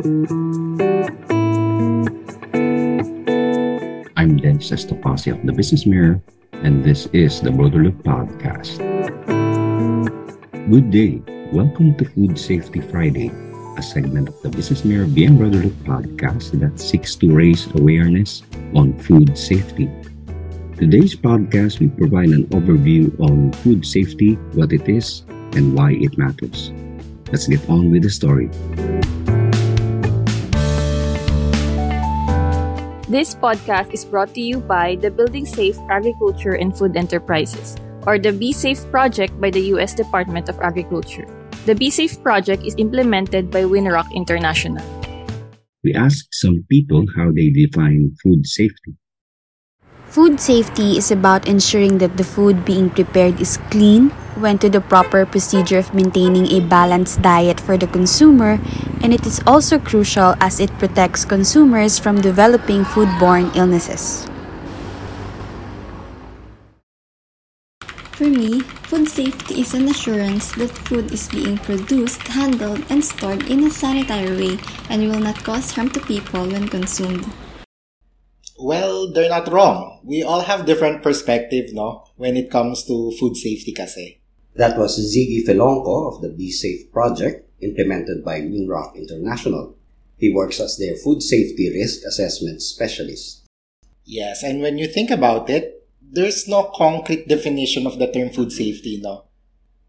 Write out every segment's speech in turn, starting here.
I'm Dennis Estopasi of the Business Mirror, and this is the Brotherhood Podcast. Good day. Welcome to Food Safety Friday, a segment of the Business Mirror BM Brotherhood podcast that seeks to raise awareness on food safety. Today's podcast will provide an overview on food safety, what it is, and why it matters. Let's get on with the story. This podcast is brought to you by the Building Safe Agriculture and Food Enterprises, or the Be Safe Project by the U.S. Department of Agriculture. The Be Safe project is implemented by Winrock International. We asked some people how they define food safety. Food safety is about ensuring that the food being prepared is clean, went to the proper procedure of maintaining a balanced diet for the consumer, and it is also crucial as it protects consumers from developing foodborne illnesses. For me, food safety is an assurance that food is being produced, handled, and stored in a sanitary way and will not cause harm to people when consumed. Well, they're not wrong. We all have different perspective, no? When it comes to food safety kasi. That was Ziggy Felonco of the Be Safe project implemented by Winrock International. He works as their food safety risk assessment specialist. Yes, and when you think about it, there's no concrete definition of the term food safety, no?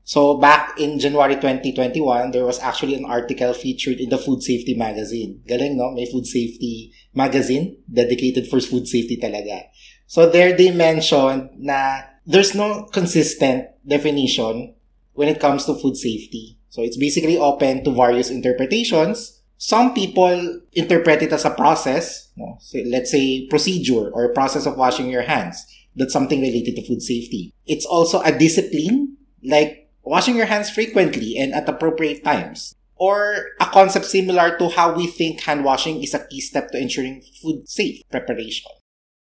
So back in January 2021, there was actually an article featured in the Food Safety magazine. Galing, no? May food safety magazine dedicated for food safety talaga. So there they mentioned na there's no consistent definition when it comes to food safety. So it's basically open to various interpretations. Some people interpret it as a process, no? so let's say procedure or process of washing your hands. That's something related to food safety. It's also a discipline, like washing your hands frequently and at appropriate times. Or a concept similar to how we think hand washing is a key step to ensuring food safe preparation.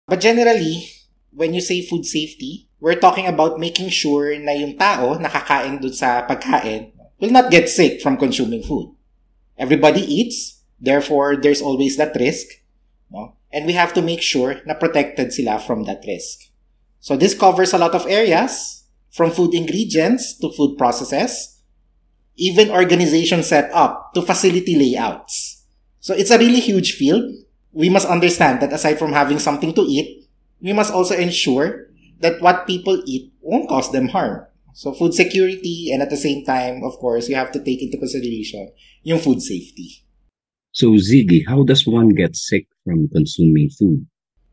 But generally, when you say food safety, we're talking about making sure na yung tao nakakain dun sa pagkain will not get sick from consuming food. Everybody eats, therefore there's always that risk, no? and we have to make sure na protected sila from that risk. So this covers a lot of areas, from food ingredients to food processes, even organization set up to facility layouts. So it's a really huge field. We must understand that aside from having something to eat, we must also ensure that what people eat won't cause them harm. So food security and at the same time, of course, you have to take into consideration yung food safety. So, Ziggy, how does one get sick from consuming food?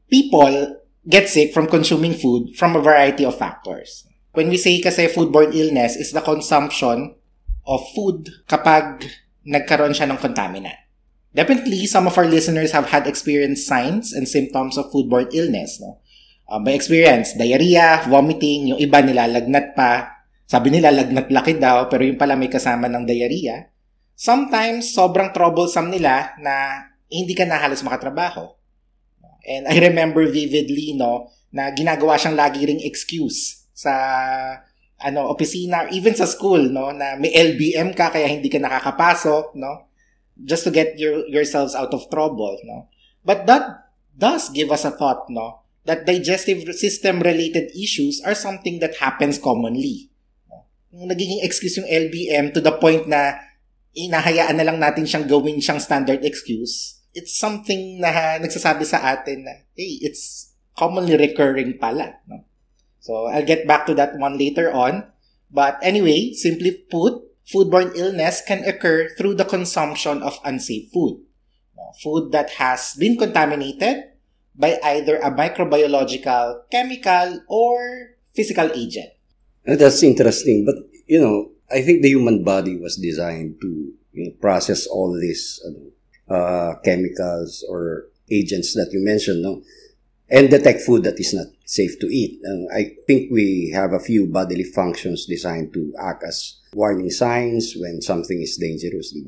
People get sick from consuming food from a variety of factors. When we say kasi foodborne illness is the consumption of food kapag nagkaroon siya ng contaminant. Definitely, some of our listeners have had experienced signs and symptoms of foodborne illness. No? Um, by experience, diarrhea, vomiting, yung iba nilalagnat pa, sabi nila lagnat laki daw, pero yung pala may kasama ng diarrhea. Sometimes, sobrang troublesome nila na hindi ka na halos makatrabaho. And I remember vividly, no, na ginagawa siyang lagi ring excuse sa ano, opisina, even sa school, no, na may LBM ka kaya hindi ka nakakapasok, no, just to get your, yourselves out of trouble, no. But that does give us a thought, no, that digestive system related issues are something that happens commonly nagiging excuse yung LBM to the point na inahayaan na lang natin siyang gawin siyang standard excuse, it's something na nagsasabi sa atin na, hey, it's commonly recurring pala. No? So, I'll get back to that one later on. But anyway, simply put, foodborne illness can occur through the consumption of unsafe food. Food that has been contaminated by either a microbiological, chemical, or physical agent. That's interesting. But, you know, I think the human body was designed to you know, process all these uh, chemicals or agents that you mentioned, no? And detect food that is not safe to eat. And I think we have a few bodily functions designed to act as warning signs when something is dangerous, di?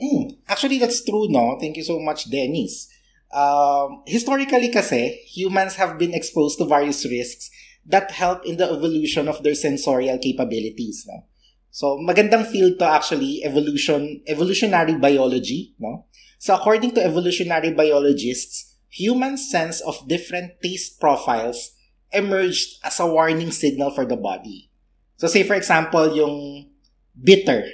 Mm, actually, that's true, no? Thank you so much, Dennis. Um, historically kasi, humans have been exposed to various risks that help in the evolution of their sensorial capabilities. No? So, magandang field to actually, evolution, evolutionary biology, no? So, according to evolutionary biologists, human sense of different taste profiles emerged as a warning signal for the body. So, say for example, yung bitter,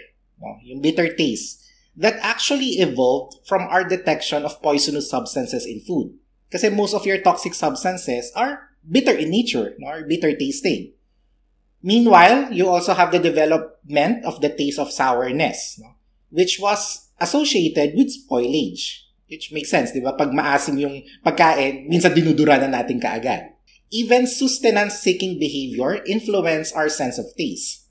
no? yung bitter taste, that actually evolved from our detection of poisonous substances in food. Kasi most of your toxic substances are bitter in nature, no? or bitter tasting. Meanwhile, you also have the development of the taste of sourness, no? which was associated with spoilage. Which makes sense, di ba? Pag maasim yung pagkain, minsan dinudura na natin kaagad. Even sustenance-seeking behavior influence our sense of taste.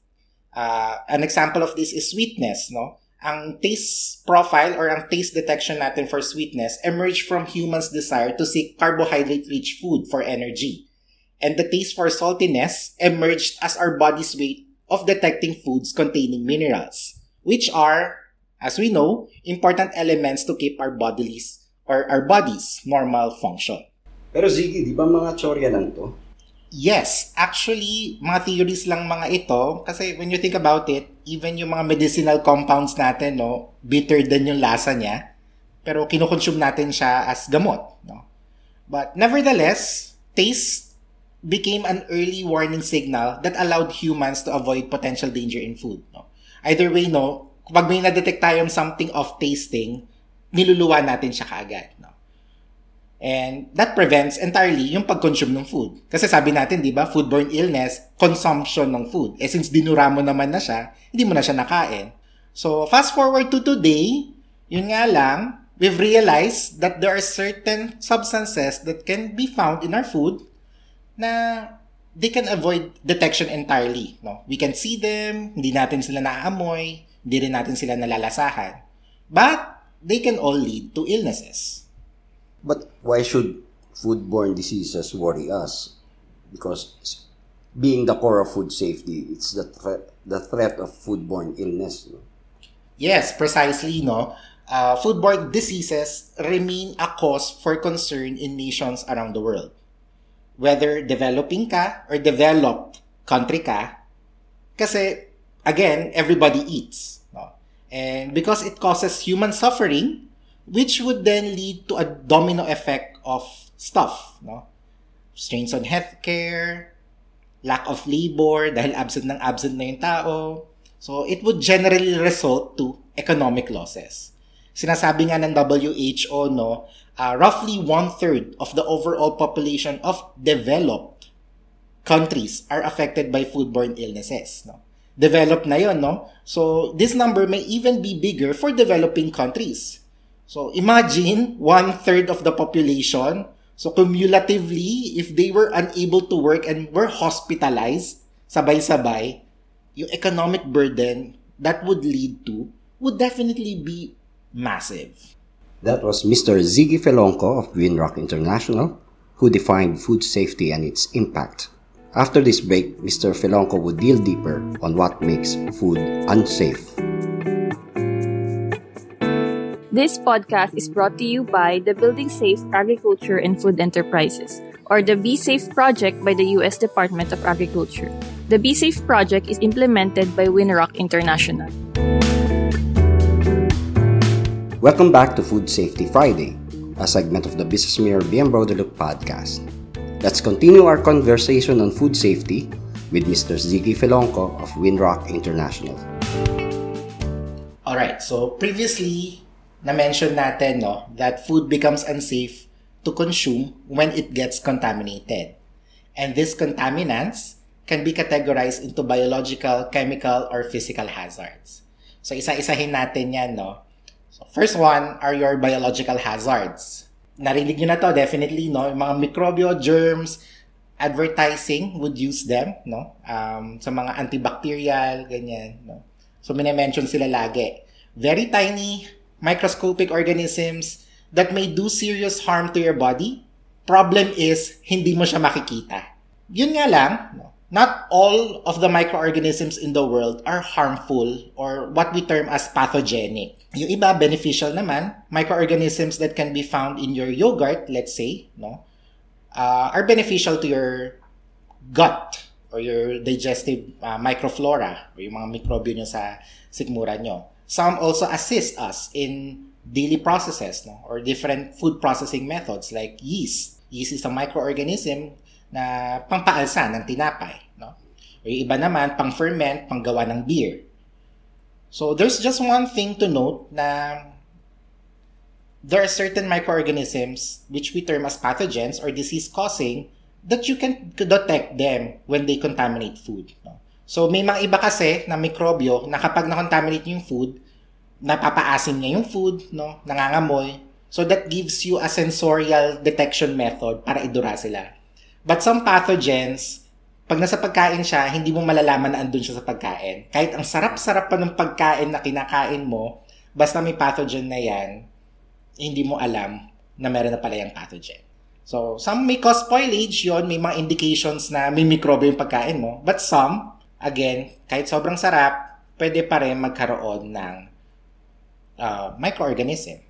Uh, an example of this is sweetness, no? Ang taste profile or ang taste detection natin for sweetness emerged from humans' desire to seek carbohydrate-rich food for energy. And the taste for saltiness emerged as our body's way of detecting foods containing minerals, which are, as we know, important elements to keep our bodies or our body's normal function. Pero Ziggy, di ba mga tsorya lang to? Yes, actually, mga theories lang mga ito kasi when you think about it, even yung mga medicinal compounds natin, no, bitter din yung lasa niya, pero kinukonsume natin siya as gamot, no. But nevertheless, taste became an early warning signal that allowed humans to avoid potential danger in food, no. Either way, no, kapag may na-detect tayong something of tasting, niluluwa natin siya kaagad, no. And that prevents entirely yung pag-consume ng food. Kasi sabi natin, di ba, foodborne illness, consumption ng food. Eh since dinura mo naman na siya, hindi mo na siya nakain. So fast forward to today, yun nga lang, we've realized that there are certain substances that can be found in our food na they can avoid detection entirely. No? We can see them, hindi natin sila naaamoy, hindi rin natin sila nalalasahan. But they can all lead to illnesses. But why should foodborne diseases worry us? Because being the core of food safety, it's the threat, the threat of foodborne illness. No? Yes, precisely, no? Uh, foodborne diseases remain a cause for concern in nations around the world. Whether developing ka or developed country ka, kasi, again, everybody eats. No? And because it causes human suffering, which would then lead to a domino effect of stuff, no? Strains on healthcare, lack of labor dahil absent ng absent na yung tao. So, it would generally result to economic losses. Sinasabi nga ng WHO, no, uh, roughly one-third of the overall population of developed countries are affected by foodborne illnesses, no? Developed na no? So, this number may even be bigger for developing countries. So imagine one third of the population. So cumulatively, if they were unable to work and were hospitalized, sabay-sabay, yung economic burden that would lead to would definitely be massive. That was Mr. Ziggy Felonco of Winrock International, who defined food safety and its impact. After this break, Mr. Felonco would deal deeper on what makes food unsafe. This podcast is brought to you by the Building Safe Agriculture and Food Enterprises, or the Be Safe Project by the U.S. Department of Agriculture. The Be Safe Project is implemented by Winrock International. Welcome back to Food Safety Friday, a segment of the Business Mirror BM Broderlook podcast. Let's continue our conversation on food safety with Mr. Ziggy Felonco of Winrock International. All right. So previously, na-mention natin no, that food becomes unsafe to consume when it gets contaminated. And these contaminants can be categorized into biological, chemical, or physical hazards. So isa-isahin natin yan, no? So first one are your biological hazards. Narinig nyo na to, definitely, no? Yung mga microbio, germs, advertising would use them, no? Um, sa mga antibacterial, ganyan, no? So, minimension sila lagi. Very tiny, microscopic organisms that may do serious harm to your body. Problem is, hindi mo siya makikita. Yun nga lang, no? Not all of the microorganisms in the world are harmful or what we term as pathogenic. Yung iba, beneficial naman. Microorganisms that can be found in your yogurt, let's say, no, uh, are beneficial to your gut or your digestive uh, microflora or yung mga mikrobyo nyo sa sikmura nyo. Some also assist us in daily processes no? or different food processing methods like yeast. Yeast is a microorganism na pangpaalsa ng tinapay. No? O yung iba naman, pang-ferment, panggawa ng beer. So there's just one thing to note na there are certain microorganisms which we term as pathogens or disease-causing that you can detect them when they contaminate food. No? So may mga iba kasi na mikrobyo na kapag na-contaminate yung food, napapaasim niya yung food, no? nangangamoy. So that gives you a sensorial detection method para idura sila. But some pathogens, pag nasa pagkain siya, hindi mo malalaman na andun siya sa pagkain. Kahit ang sarap-sarap pa ng pagkain na kinakain mo, basta may pathogen na yan, hindi mo alam na meron na pala yung pathogen. So, some may cause spoilage yon may mga indications na may microbe yung pagkain mo. But some, again, kahit sobrang sarap, pwede pa rin magkaroon ng uh, microorganism.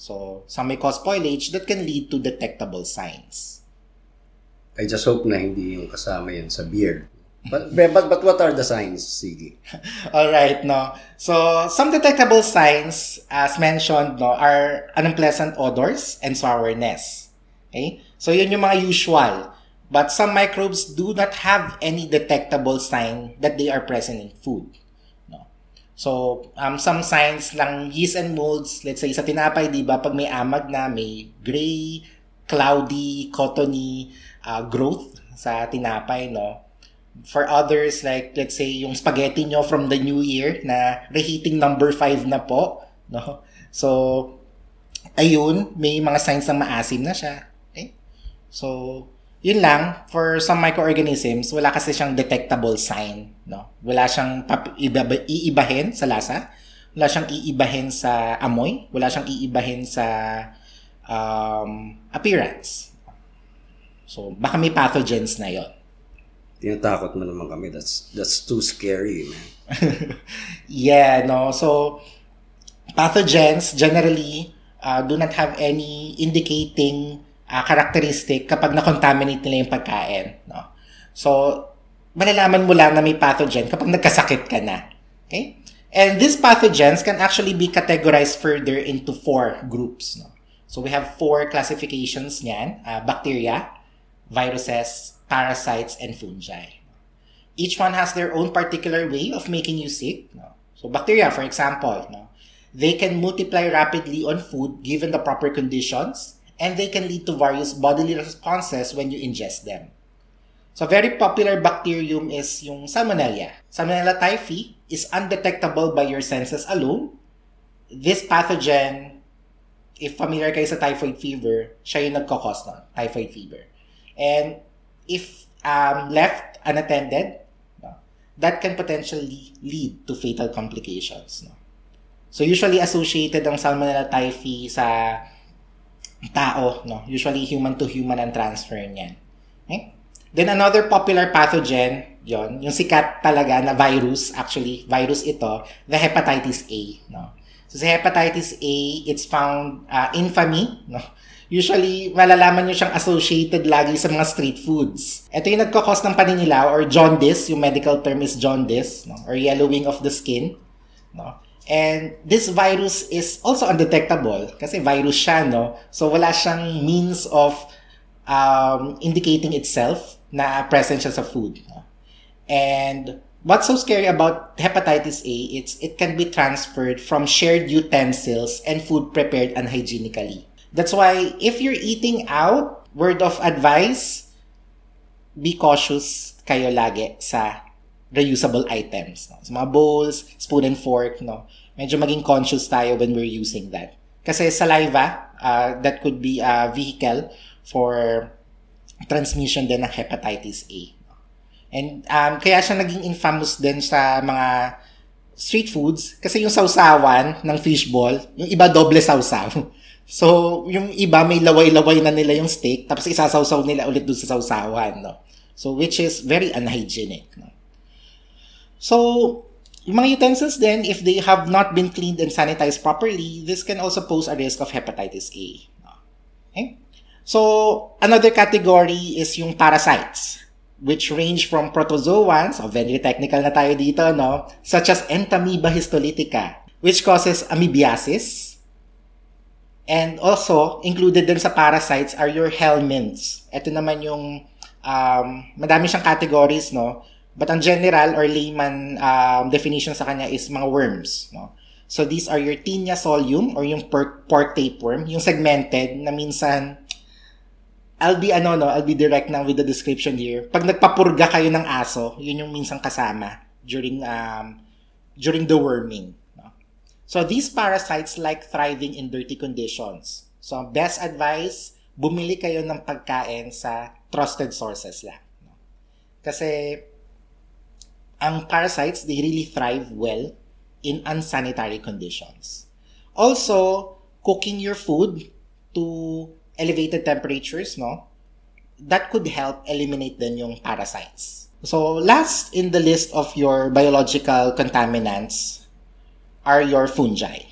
So, some may cause spoilage that can lead to detectable signs. I just hope na hindi yung kasama yan sa beer. But, but, but what are the signs, Sige? All right, no. So, some detectable signs, as mentioned, no, are unpleasant odors and sourness. Okay? So, yun yung mga usual. But some microbes do not have any detectable sign that they are present in food. So, um, some signs lang, yeast and molds, let's say sa tinapay, di ba, pag may amag na, may gray, cloudy, cottony uh, growth sa tinapay, no? For others, like, let's say, yung spaghetti nyo from the new year na reheating number 5 na po, no? So, ayun, may mga signs na maasim na siya. Okay? So, yun lang, for some microorganisms, wala kasi siyang detectable sign. No? Wala siyang pap- iba- iibahin sa lasa. Wala siyang iibahin sa amoy. Wala siyang iibahin sa um, appearance. So, baka may pathogens na yon. Tinatakot mo naman kami. That's, that's too scary, man. yeah, no. So, pathogens generally uh, do not have any indicating uh, characteristic kapag na-contaminate nila yung pagkain. No? So, malalaman mo lang na may pathogen kapag nagkasakit ka na. Okay? And these pathogens can actually be categorized further into four groups. No? So, we have four classifications niyan. Uh, bacteria, viruses, parasites, and fungi. Each one has their own particular way of making you sick. No? So, bacteria, for example, no? they can multiply rapidly on food given the proper conditions and they can lead to various bodily responses when you ingest them. So, very popular bacterium is yung Salmonella. Salmonella typhi is undetectable by your senses alone. This pathogen, if familiar kayo sa typhoid fever, siya yung nagkakos ng typhoid fever. And if um, left unattended, no, that can potentially lead to fatal complications. No? So, usually associated ang Salmonella typhi sa tao, no? Usually human to human ang transfer niyan. Okay? Then another popular pathogen, yon, yung sikat talaga na virus, actually, virus ito, the hepatitis A, no? So sa hepatitis A, it's found uh, infamy, no? Usually, malalaman nyo siyang associated lagi sa mga street foods. Ito yung nagkakos ng paninilaw or jaundice, yung medical term is jaundice, no? or yellowing of the skin. No? And this virus is also undetectable kasi virus siya, no? So wala siyang means of um, indicating itself na present siya sa food. No? And what's so scary about hepatitis A, it's it can be transferred from shared utensils and food prepared unhygienically. That's why if you're eating out, word of advice, be cautious kayo lagi sa reusable items. No? So, mga bowls, spoon and fork, no? medyo maging conscious tayo when we're using that. Kasi saliva, uh, that could be a vehicle for transmission din ng hepatitis A. And um, kaya siya naging infamous din sa mga street foods kasi yung sausawan ng fishball, yung iba doble sausaw. So, yung iba may laway-laway na nila yung steak tapos isasawsaw nila ulit doon sa sausawan, no? So, which is very unhygienic, no? So, yung mga utensils then, if they have not been cleaned and sanitized properly, this can also pose a risk of hepatitis A. Okay? So, another category is yung parasites. Which range from protozoans, so very technical na tayo dito, no? Such as Entamoeba histolytica, which causes amoebiasis. And also, included din sa parasites are your helminths. Ito naman yung, um, madami siyang categories, no? But ang general or layman um, definition sa kanya is mga worms, no? So these are your tinea solium or yung pork, pork tapeworm, yung segmented na minsan I'll be ano no, I'll be direct now with the description here. Pag nagpapurga kayo ng aso, yun yung minsan kasama during um during the worming. No? So these parasites like thriving in dirty conditions. So best advice, bumili kayo ng pagkain sa trusted sources lang. No? Kasi ang parasites, they really thrive well in unsanitary conditions. Also, cooking your food to elevated temperatures, no? That could help eliminate then yung parasites. So, last in the list of your biological contaminants are your fungi,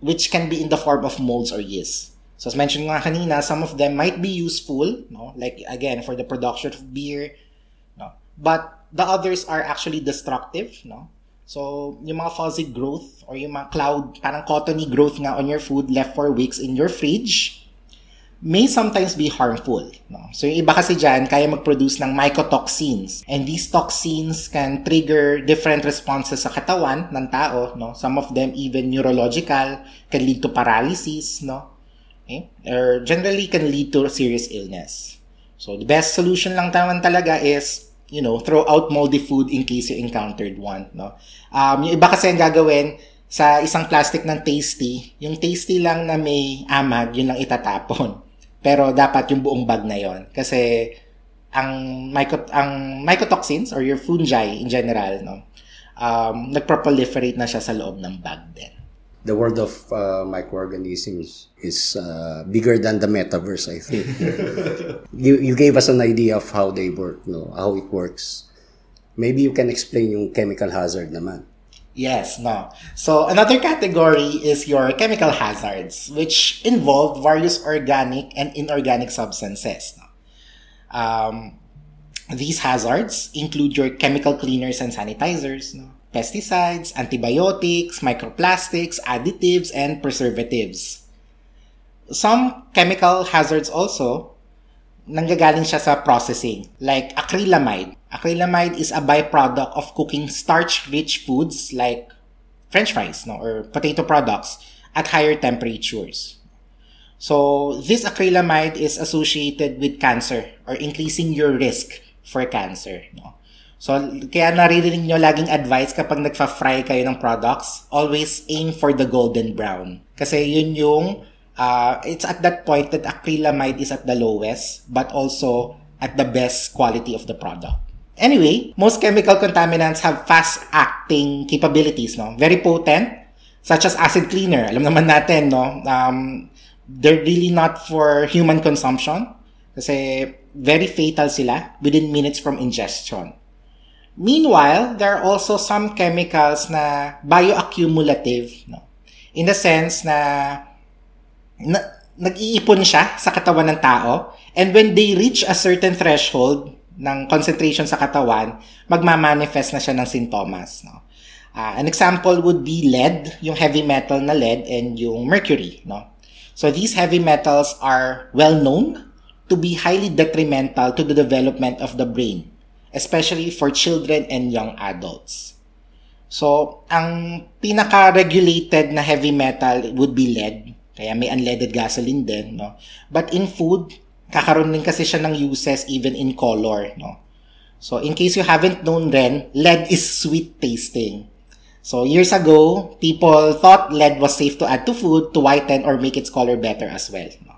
which can be in the form of molds or yeast. So, as mentioned nga kanina, some of them might be useful, no? Like, again, for the production of beer, no? But the others are actually destructive, no? So, yung mga fuzzy growth or yung mga cloud, parang cottony growth nga on your food left for weeks in your fridge may sometimes be harmful. No? So, yung iba kasi dyan, kaya mag-produce ng mycotoxins. And these toxins can trigger different responses sa katawan ng tao. No? Some of them even neurological, can lead to paralysis, no? Okay? Or generally can lead to serious illness. So, the best solution lang naman talaga is you know, throw out moldy food in case you encountered one, no? Um, yung iba kasi ang gagawin, sa isang plastic ng tasty, yung tasty lang na may amag, yun lang itatapon. Pero dapat yung buong bag na yon Kasi ang, mycot ang mycotoxins or your fungi in general, no, um, nagproliferate na siya sa loob ng bag din. The world of uh, microorganisms is uh, bigger than the metaverse, I think. you, you gave us an idea of how they work, no, how it works. Maybe you can explain yung chemical hazard naman. Yes, no. So another category is your chemical hazards, which involve various organic and inorganic substances. No? Um, these hazards include your chemical cleaners and sanitizers, no? pesticides, antibiotics, microplastics, additives, and preservatives. Some chemical hazards also nanggagaling siya sa processing, like acrylamide. Acrylamide is a byproduct of cooking starch-rich foods like french fries no, or potato products at higher temperatures. So, this acrylamide is associated with cancer or increasing your risk for cancer. No? So, kaya naririnig nyo laging advice kapag nagfa-fry kayo ng products, always aim for the golden brown. Kasi yun yung, uh, it's at that point that acrylamide is at the lowest, but also at the best quality of the product. Anyway, most chemical contaminants have fast-acting capabilities, no? Very potent, such as acid cleaner. Alam naman natin, no? Um, they're really not for human consumption kasi very fatal sila within minutes from ingestion. Meanwhile, there are also some chemicals na bioaccumulative, no? In the sense na, na nag-iipon siya sa katawan ng tao and when they reach a certain threshold ng concentration sa katawan, magmamanifest na siya ng sintomas, no? Uh, an example would be lead, yung heavy metal na lead and yung mercury, no? So these heavy metals are well known to be highly detrimental to the development of the brain especially for children and young adults. So, ang pinaka-regulated na heavy metal would be lead. Kaya may unleaded gasoline din, no? But in food, kakaroon din kasi siya ng uses even in color, no? So, in case you haven't known rin, lead is sweet tasting. So, years ago, people thought lead was safe to add to food to whiten or make its color better as well. No?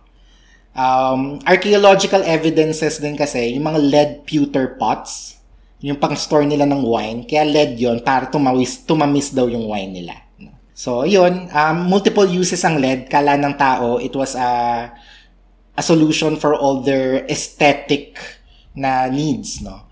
Um, archaeological evidences din kasi, yung mga lead pewter pots, yung pang-store nila ng wine, kaya lead yon para tumawis, tumamis daw yung wine nila. So, yun, um, multiple uses ang lead. Kala ng tao, it was a, a solution for all their aesthetic na needs, no?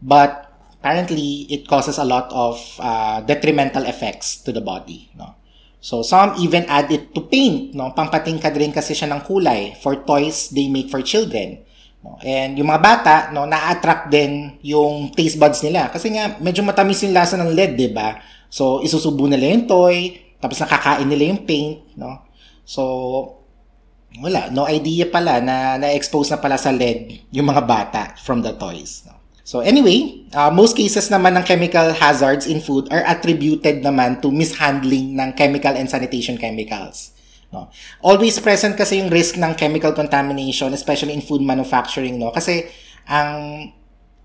But, apparently, it causes a lot of uh, detrimental effects to the body, no? So, some even add it to paint, no? Pampatingkad rin kasi siya ng kulay for toys they make for children. No? And yung mga bata, no, na-attract din yung taste buds nila. Kasi nga, medyo matamis yung lasa ng lead, di ba? So, isusubo nila yung toy, tapos nakakain nila yung paint, no? So, wala, no idea pala na na-expose na pala sa lead yung mga bata from the toys. No? So anyway, uh, most cases naman ng chemical hazards in food are attributed naman to mishandling ng chemical and sanitation chemicals. No? Always present kasi yung risk ng chemical contamination, especially in food manufacturing. No? Kasi ang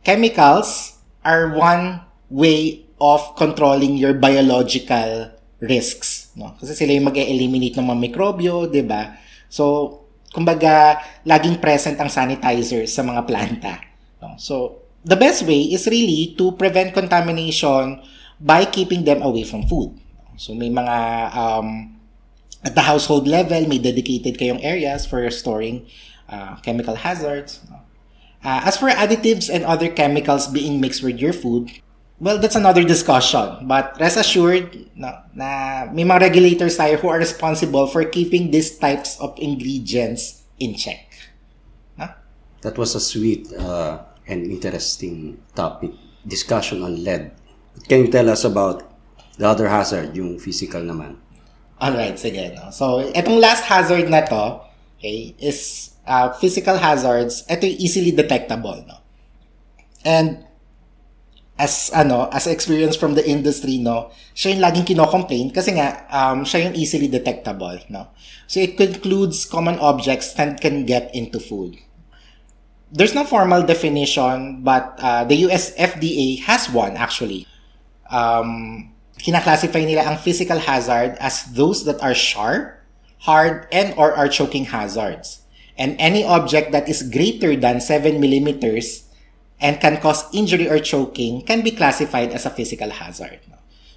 chemicals are one way of controlling your biological risks. No? Kasi sila yung mag-eliminate ng mga mikrobyo, di ba? So, kumbaga, laging present ang sanitizer sa mga planta. No? So, the best way is really to prevent contamination by keeping them away from food. So, may mga um, at the household level, may dedicated kayong areas for storing uh, chemical hazards. Uh, as for additives and other chemicals being mixed with your food, well, that's another discussion. But rest assured na, na may mga regulators tayo who are responsible for keeping these types of ingredients in check. Huh? That was a sweet uh, and interesting topic, discussion on lead. Can you tell us about the other hazard, yung physical naman? Alright, sige. No? So, itong last hazard na to, okay, is uh, physical hazards. Ito yung easily detectable. No? And as ano, as experience from the industry, no, siya yung laging kino-complain kasi nga um, siya yung easily detectable, no. So it concludes common objects that can get into food. There's no formal definition, but uh, the US FDA has one actually. Um, kinaklasify nila ang physical hazard as those that are sharp, hard, and or are choking hazards. And any object that is greater than 7 millimeters and can cause injury or choking can be classified as a physical hazard.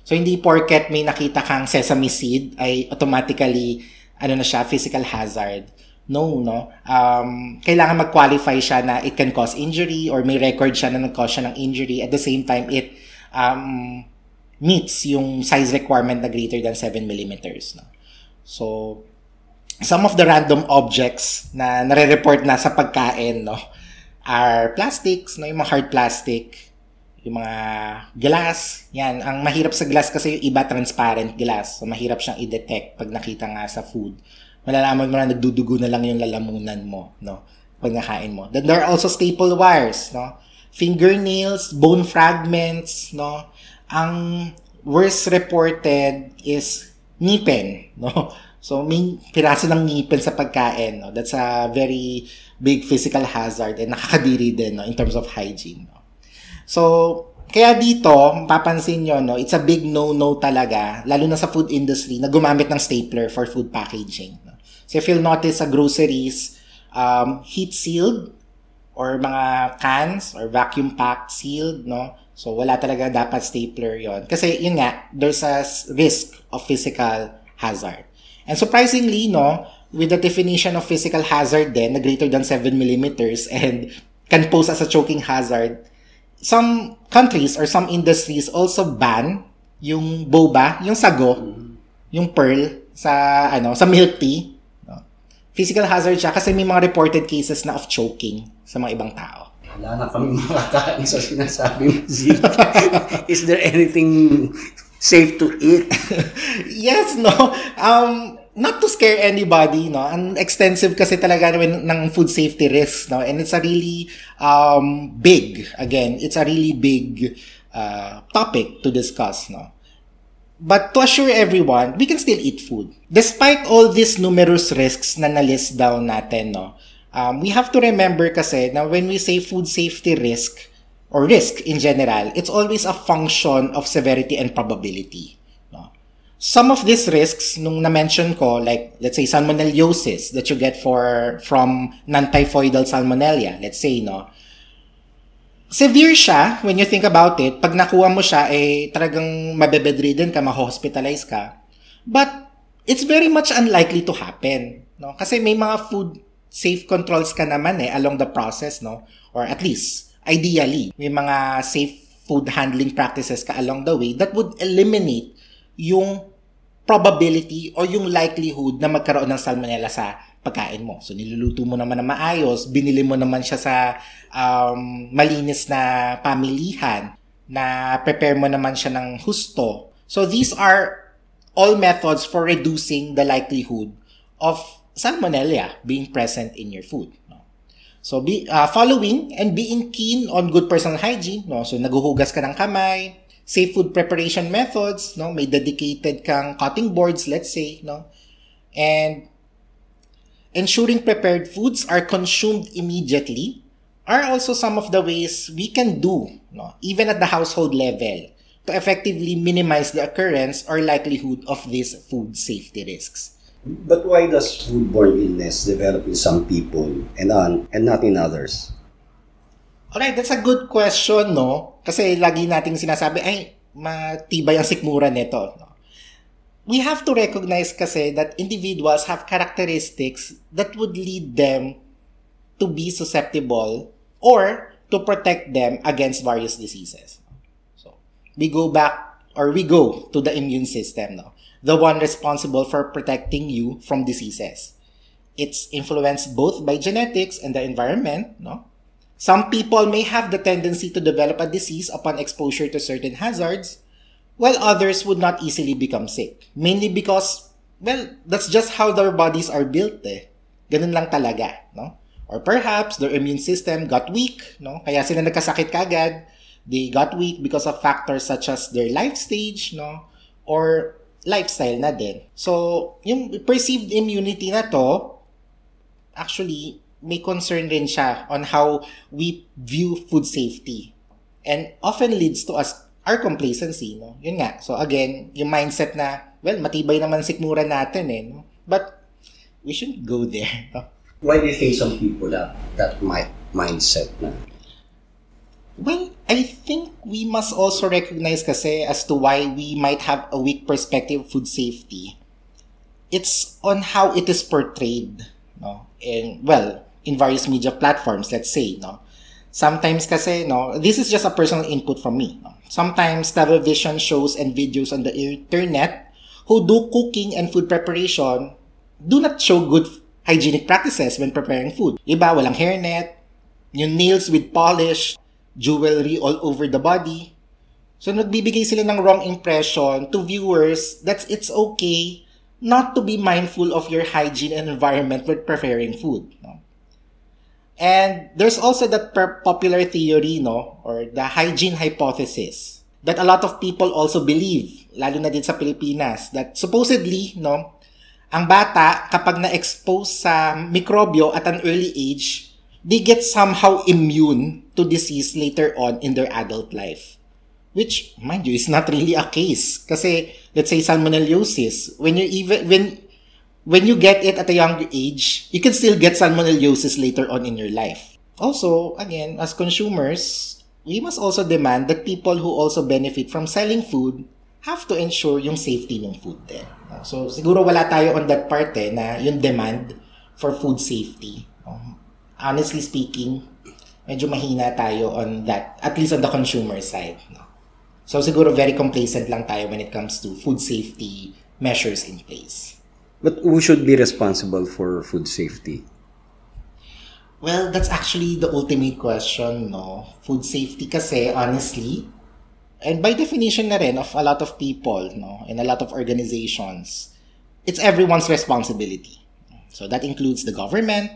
So, hindi porket may nakita kang sesame seed ay automatically ano na siya, physical hazard. No, no. Um, kailangan mag-qualify siya na it can cause injury or may record siya na nag-cause siya ng injury. At the same time, it um, meets yung size requirement na greater than 7 millimeters. No? So, some of the random objects na nare-report na sa pagkain no, are plastics, no, yung mga hard plastic, yung mga glass. Yan, ang mahirap sa glass kasi yung iba transparent glass. So, mahirap siyang i-detect pag nakita nga sa food. Malalaman mo na nagdudugo na lang yung lalamunan mo, no, pag nakain mo. Then there are also staple wires, no, fingernails, bone fragments, no, ang worst reported is ngipin, no? So, may piraso ng ngipin sa pagkain, no? That's a very big physical hazard and nakakadiri din, no? In terms of hygiene, no? So, kaya dito, papansin nyo, no? It's a big no-no talaga, lalo na sa food industry, na gumamit ng stapler for food packaging, no? So, if you'll notice sa groceries, um, heat-sealed, or mga cans, or vacuum-packed sealed, no? So, wala talaga dapat stapler yon Kasi, yun nga, there's a risk of physical hazard. And surprisingly, no, with the definition of physical hazard then, na greater than 7 millimeters and can pose as a choking hazard, some countries or some industries also ban yung boba, yung sago, yung pearl sa ano, sa milk tea. No? Physical hazard siya kasi may mga reported cases na of choking sa mga ibang tao. Wala na kami makakain sa sinasabi mo, Zeke. Is there anything safe to eat? yes, no. Um, not to scare anybody, no. Ang extensive kasi talaga naman ng food safety risks, no. And it's a really um, big, again, it's a really big uh, topic to discuss, no. But to assure everyone, we can still eat food. Despite all these numerous risks na na-list down natin, no, um, we have to remember kasi na when we say food safety risk, or risk in general, it's always a function of severity and probability. Some of these risks, nung na-mention ko, like, let's say, salmonellosis that you get for from non-typhoidal salmonella, let's say, no, severe siya when you think about it. Pag nakuha mo siya, eh, talagang mabebedridden ka, ma-hospitalize ka. But, it's very much unlikely to happen. No? Kasi may mga food safe controls ka naman eh, along the process, no? Or at least, ideally, may mga safe food handling practices ka along the way that would eliminate yung probability or yung likelihood na magkaroon ng salmonella sa pagkain mo. So, niluluto mo naman na maayos, binili mo naman siya sa um, malinis na pamilihan, na prepare mo naman siya ng husto. So, these are all methods for reducing the likelihood of salmonella being present in your food. No? So, be, uh, following and being keen on good personal hygiene. No? So, naguhugas ka ng kamay, safe food preparation methods, no? May dedicated kang cutting boards, let's say, no? And ensuring prepared foods are consumed immediately are also some of the ways we can do, no, even at the household level, to effectively minimize the occurrence or likelihood of these food safety risks. But why does foodborne illness develop in some people and on and not in others? Alright, that's a good question, no? Kasi lagi nating sinasabi, ay, matibay ang sikmura nito. No? We have to recognize kasi that individuals have characteristics that would lead them to be susceptible or to protect them against various diseases. So, we go back or we go to the immune system now, the one responsible for protecting you from diseases. It's influenced both by genetics and the environment, no? Some people may have the tendency to develop a disease upon exposure to certain hazards, while others would not easily become sick. Mainly because, well, that's just how their bodies are built eh. Ganun lang talaga, no? Or perhaps their immune system got weak, no? Kaya sila nagkasakit kagad. They got weak because of factors such as their life stage, no? Or lifestyle na din. So, yung perceived immunity na to, actually, may concern rin siya on how we view food safety. And often leads to us our complacency, no? Yun nga. So again, yung mindset na, well, matibay naman sikmura natin eh, no? But we shouldn't go there, no? Why do you think some people have that mi- mindset na? Well, I think we must also recognize kasi as to why we might have a weak perspective of food safety. It's on how it is portrayed, no? And well, in various media platforms, let's say, no? Sometimes kasi, no, this is just a personal input from me. No? Sometimes television shows and videos on the internet who do cooking and food preparation do not show good hygienic practices when preparing food. Iba, walang hairnet, yung nails with polish, jewelry all over the body. So nagbibigay sila ng wrong impression to viewers that it's okay not to be mindful of your hygiene and environment when preparing food. And there's also that popular theory, no, or the hygiene hypothesis that a lot of people also believe, lalo na din sa Pilipinas, that supposedly, no, ang bata, kapag na-expose sa mikrobyo at an early age, they get somehow immune to disease later on in their adult life. Which, mind you, is not really a case. Kasi, let's say salmonellosis, when you even, when, when you get it at a younger age, you can still get salmonellosis later on in your life. Also, again, as consumers, we must also demand that people who also benefit from selling food have to ensure yung safety ng food din. So, siguro wala tayo on that part eh, na yung demand for food safety. Um, honestly speaking, medyo mahina tayo on that, at least on the consumer side. So, siguro very complacent lang tayo when it comes to food safety measures in place. But who should be responsible for food safety? Well, that's actually the ultimate question, no? Food safety kasi, honestly, and by definition na rin of a lot of people, no, and a lot of organizations, it's everyone's responsibility. So that includes the government,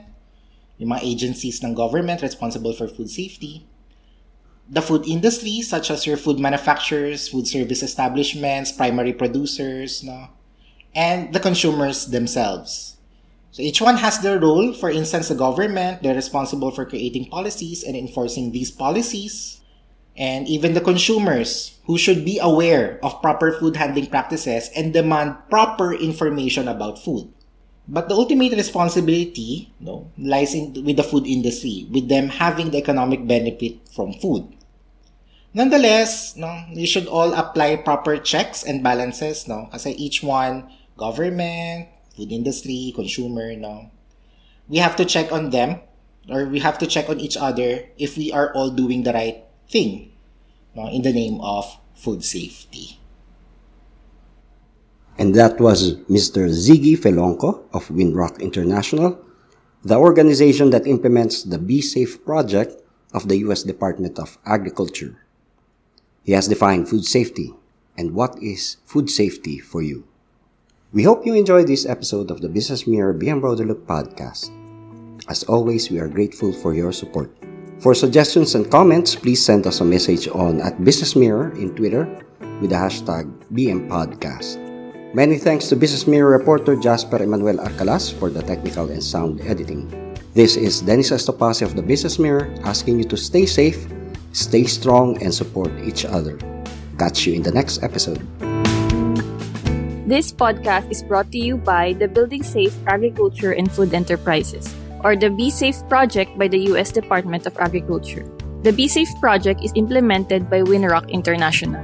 yung mga agencies ng government responsible for food safety, the food industry such as your food manufacturers, food service establishments, primary producers, no, and the consumers themselves. So each one has their role. For instance, the government, they're responsible for creating policies and enforcing these policies. And even the consumers who should be aware of proper food handling practices and demand proper information about food. But the ultimate responsibility no, lies in, with the food industry, with them having the economic benefit from food. Nonetheless, no, you should all apply proper checks and balances, no? Kasi each one, government, food industry, consumer, no? We have to check on them, or we have to check on each other if we are all doing the right thing, no? In the name of food safety. And that was Mr. Ziggy Felonco of Windrock International, the organization that implements the Be Safe project of the U.S. Department of Agriculture. He has defined food safety and what is food safety for you. We hope you enjoyed this episode of the Business Mirror BM Broader Look podcast. As always, we are grateful for your support. For suggestions and comments, please send us a message on at Business Mirror in Twitter with the hashtag BM Podcast. Many thanks to Business Mirror reporter Jasper Emmanuel Arcalas for the technical and sound editing. This is Dennis Estopase of the Business Mirror asking you to stay safe, stay strong, and support each other. Catch you in the next episode. This podcast is brought to you by the Building Safe Agriculture and Food Enterprises, or the Be Safe project by the U.S. Department of Agriculture. The Be Safe project is implemented by Winrock International.